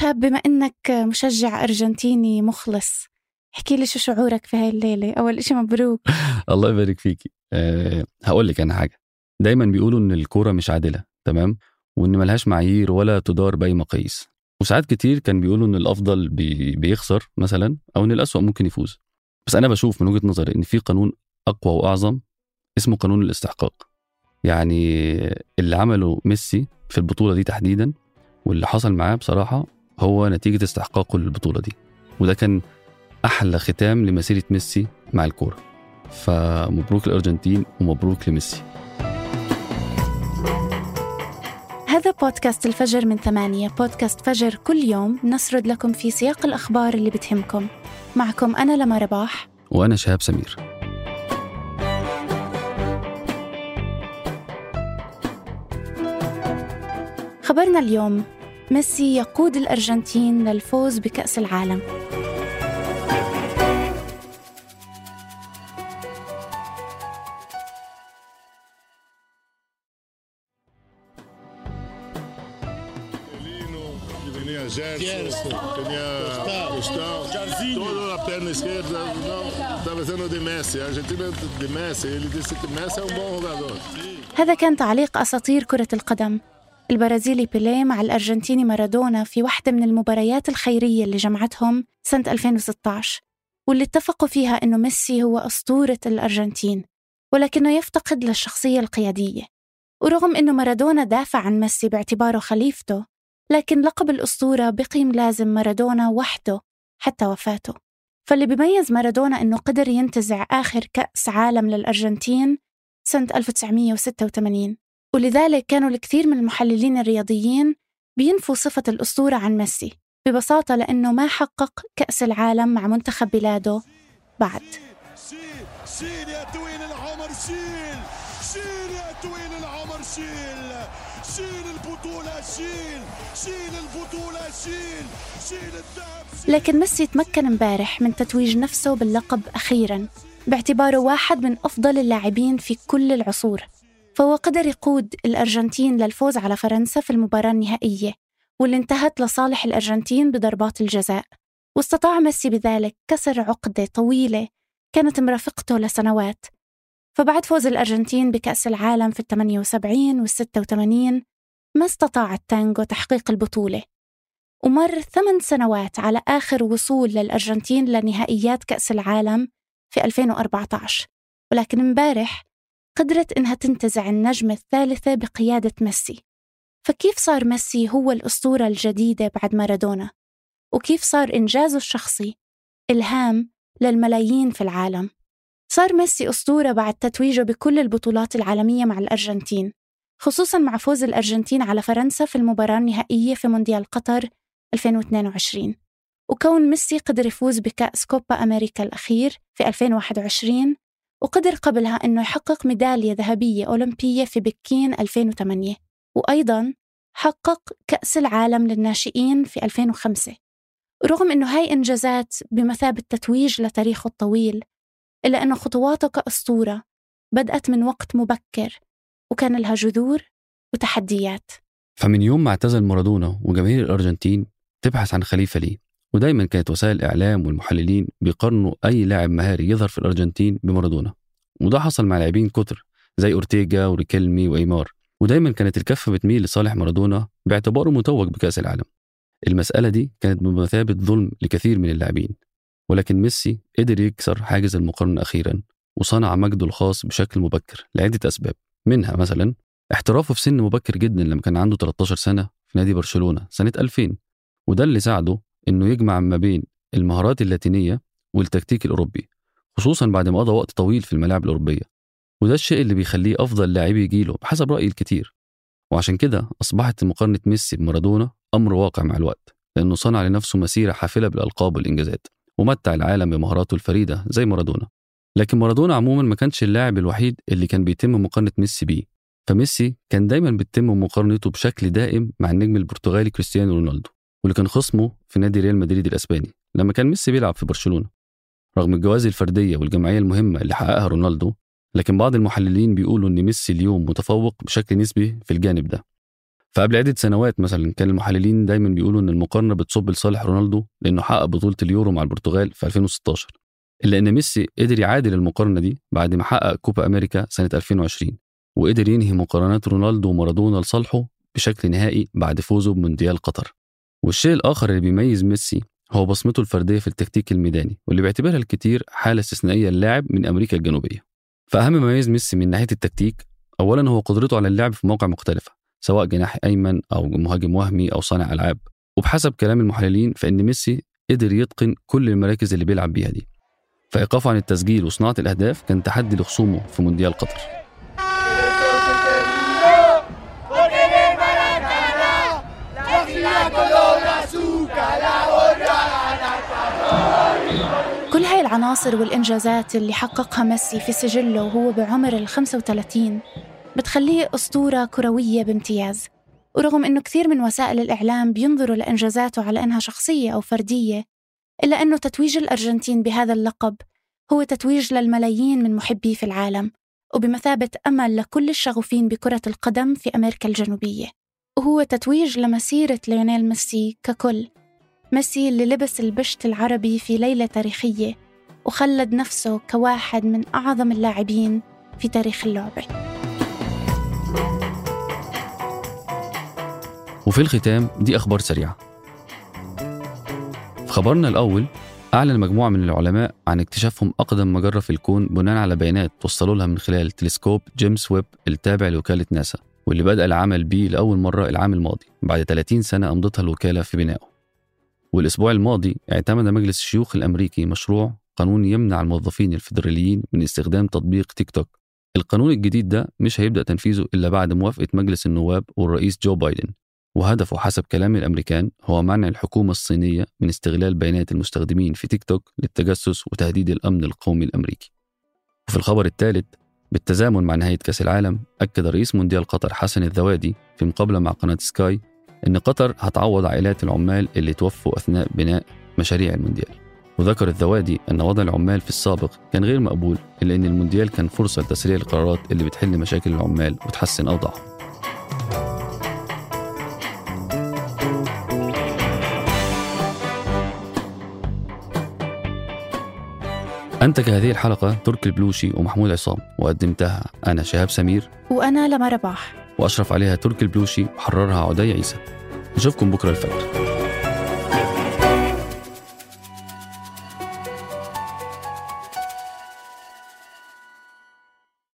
شاب بما إنك مشجع أرجنتيني مخلص احكي لي شو شعورك في هاي الليلة؟ أول إشي مبروك. الله يبارك فيكي. أه هقول لك أنا حاجة. دايما بيقولوا إن الكورة مش عادلة تمام؟ وإن ملهاش معايير ولا تدار بأي مقاييس. وساعات كتير كان بيقولوا إن الأفضل بي بيخسر مثلا أو إن الأسوأ ممكن يفوز. بس أنا بشوف من وجهة نظري إن في قانون أقوى وأعظم اسمه قانون الاستحقاق. يعني اللي عمله ميسي في البطولة دي تحديدا واللي حصل معاه بصراحة هو نتيجة استحقاقه للبطولة دي. وده كان أحلى ختام لمسيرة ميسي مع الكورة. فمبروك الأرجنتين ومبروك لميسي. هذا بودكاست الفجر من ثمانية. بودكاست فجر كل يوم نسرد لكم في سياق الأخبار اللي بتهمكم. معكم أنا لما رباح. وأنا شهاب سمير. خبرنا اليوم ميسي يقود الأرجنتين للفوز بكأس العالم. هذا كان تعليق أساطير كرة القدم. البرازيلي بيليه مع الأرجنتيني مارادونا في واحدة من المباريات الخيرية اللي جمعتهم سنة 2016 واللي اتفقوا فيها إنه ميسي هو أسطورة الأرجنتين ولكنه يفتقد للشخصية القيادية. ورغم إنه مارادونا دافع عن ميسي باعتباره خليفته لكن لقب الأسطورة بقي ملازم مارادونا وحده حتى وفاته. فاللي بيميز مارادونا إنه قدر ينتزع آخر كأس عالم للأرجنتين سنة 1986 ولذلك كانوا الكثير من المحللين الرياضيين بينفوا صفة الأسطورة عن ميسي ببساطة لأنه ما حقق كأس العالم مع منتخب بلاده بعد. شيل يا طويل العمر شيل شيل يا طويل العمر شيل شيل البطولة شيل شيل البطولة شيل شيل الذهب لكن ميسي تمكن امبارح من تتويج نفسه باللقب أخيرا باعتباره واحد من أفضل اللاعبين في كل العصور. فهو قدر يقود الأرجنتين للفوز على فرنسا في المباراة النهائية واللي انتهت لصالح الأرجنتين بضربات الجزاء. واستطاع ميسي بذلك كسر عقدة طويلة كانت مرافقته لسنوات. فبعد فوز الأرجنتين بكأس العالم في الثمانية وسبعين والستة وثمانين ما استطاع التانجو تحقيق البطولة. ومر ثمان سنوات على آخر وصول للأرجنتين لنهائيات كأس العالم في 2014 ولكن امبارح قدرت إنها تنتزع النجمة الثالثة بقيادة ميسي فكيف صار ميسي هو الأسطورة الجديدة بعد مارادونا؟ وكيف صار إنجازه الشخصي إلهام للملايين في العالم؟ صار ميسي أسطورة بعد تتويجه بكل البطولات العالمية مع الأرجنتين خصوصا مع فوز الأرجنتين على فرنسا في المباراة النهائية في مونديال قطر 2022 وكون ميسي قدر يفوز بكأس كوبا أمريكا الأخير في 2021 وقدر قبلها أنه يحقق ميدالية ذهبية أولمبية في بكين 2008 وأيضا حقق كأس العالم للناشئين في 2005 رغم أنه هاي إنجازات بمثابة تتويج لتاريخه الطويل إلا أنه خطواته كأسطورة بدأت من وقت مبكر وكان لها جذور وتحديات. فمن يوم ما اعتزل مارادونا وجماهير الأرجنتين تبحث عن خليفة ليه ودايما كانت وسائل الإعلام والمحللين بيقارنوا أي لاعب مهاري يظهر في الأرجنتين بمارادونا وده حصل مع لاعبين كتر زي أورتيجا وريكيلمي وإيمار ودايما كانت الكفة بتميل لصالح مارادونا باعتباره متوج بكأس العالم. المسألة دي كانت بمثابة ظلم لكثير من اللاعبين ولكن ميسي قدر يكسر حاجز المقارنة أخيرا وصنع مجده الخاص بشكل مبكر لعدة أسباب منها مثلا احترافه في سن مبكر جدا لما كان عنده 13 سنة في نادي برشلونة سنة 2000 وده اللي ساعده إنه يجمع ما بين المهارات اللاتينية والتكتيك الأوروبي خصوصا بعد ما قضى وقت طويل في الملاعب الأوروبية. وده الشيء اللي بيخليه أفضل لاعبي جيله بحسب رأي الكثير وعشان كده أصبحت مقارنة ميسي بمارادونا أمر واقع مع الوقت لأنه صنع لنفسه مسيرة حافلة بالألقاب والإنجازات ومتع العالم بمهاراته الفريدة زي مارادونا. لكن مارادونا عموما ما كانش اللاعب الوحيد اللي كان بيتم مقارنة ميسي بيه. فميسي كان دايما بيتم مقارنته بشكل دائم مع النجم البرتغالي كريستيانو رونالدو. واللي كان خصمه في نادي ريال مدريد الأسباني لما كان ميسي بيلعب في برشلونة. رغم الجوائز الفردية والجماعيه المهمة اللي حققها رونالدو لكن بعض المحللين بيقولوا إن ميسي اليوم متفوق بشكل نسبي في الجانب ده. فقبل عدة سنوات مثلا كان المحللين دايما بيقولوا إن المقارنة بتصب لصالح رونالدو لأنه حقق بطولة اليورو مع البرتغال في 2016 إلا إن ميسي قدر يعادل المقارنة دي بعد ما حقق كوبا أمريكا سنة 2020 وقدر ينهي مقارنات رونالدو ومارادونا لصالحه بشكل نهائي بعد فوزه بمونديال قطر. والشيء الآخر اللي بيميز ميسي هو بصمته الفردية في التكتيك الميداني واللي بيعتبرها الكثير حالة استثنائية للاعب من أمريكا الجنوبية. فأهم ما يميز ميسي من ناحية التكتيك أولا هو قدرته على اللعب في مواقع مختلفة سواء جناح أيمن أو مهاجم وهمي أو صانع ألعاب. وبحسب كلام المحللين فإن ميسي قدر يتقن كل المراكز اللي بيلعب بيها دي. فإيقافه عن التسجيل وصناعة الأهداف كان تحدي لخصومه في مونديال قطر كل هاي العناصر والإنجازات اللي حققها ميسي في سجله وهو بعمر ال 35 بتخليه أسطورة كروية بامتياز. ورغم أنه كثير من وسائل الإعلام بينظروا لإنجازاته على أنها شخصية أو فردية إلا أنه تتويج الأرجنتين بهذا اللقب هو تتويج للملايين من محبيه في العالم وبمثابة أمل لكل الشغوفين بكرة القدم في أمريكا الجنوبية. وهو تتويج لمسيرة ليونيل ميسي ككل. ميسي اللي لبس البشت العربي في ليلة تاريخية وخلد نفسه كواحد من أعظم اللاعبين في تاريخ اللعبة. وفي الختام دي أخبار سريعة. في خبرنا الأول أعلن مجموعة من العلماء عن اكتشافهم أقدم مجرة في الكون بناء على بيانات توصلوا لها من خلال تلسكوب جيمس ويب التابع لوكالة ناسا واللي بدأ العمل بيه لأول مرة العام الماضي بعد 30 سنة أمضتها الوكالة في بنائه. والأسبوع الماضي اعتمد مجلس الشيوخ الأمريكي مشروع قانون يمنع الموظفين الفيدراليين من استخدام تطبيق تيك توك. القانون الجديد ده مش هيبدأ تنفيذه إلا بعد موافقة مجلس النواب والرئيس جو بايدن. وهدفه حسب كلام الأمريكان هو منع الحكومة الصينية من استغلال بيانات المستخدمين في تيك توك للتجسس وتهديد الأمن القومي الأمريكي. وفي الخبر الثالث بالتزامن مع نهاية كأس العالم أكد رئيس مونديال قطر حسن الذوادي في مقابلة مع قناة سكاي إن قطر هتعوض عائلات العمال اللي توفوا أثناء بناء مشاريع المونديال. وذكر الذوادي أن وضع العمال في السابق كان غير مقبول إلا أن المونديال كان فرصة لتسريع القرارات اللي بتحل مشاكل العمال وتحسن أوضاعهم. أنتج هذه الحلقة تركي البلوشي ومحمود عصام وقدمتها أنا شهاب سمير وأنا لما رباح وأشرف عليها تركي البلوشي وحررها عدي عيسى. نشوفكم بكرة الفجر.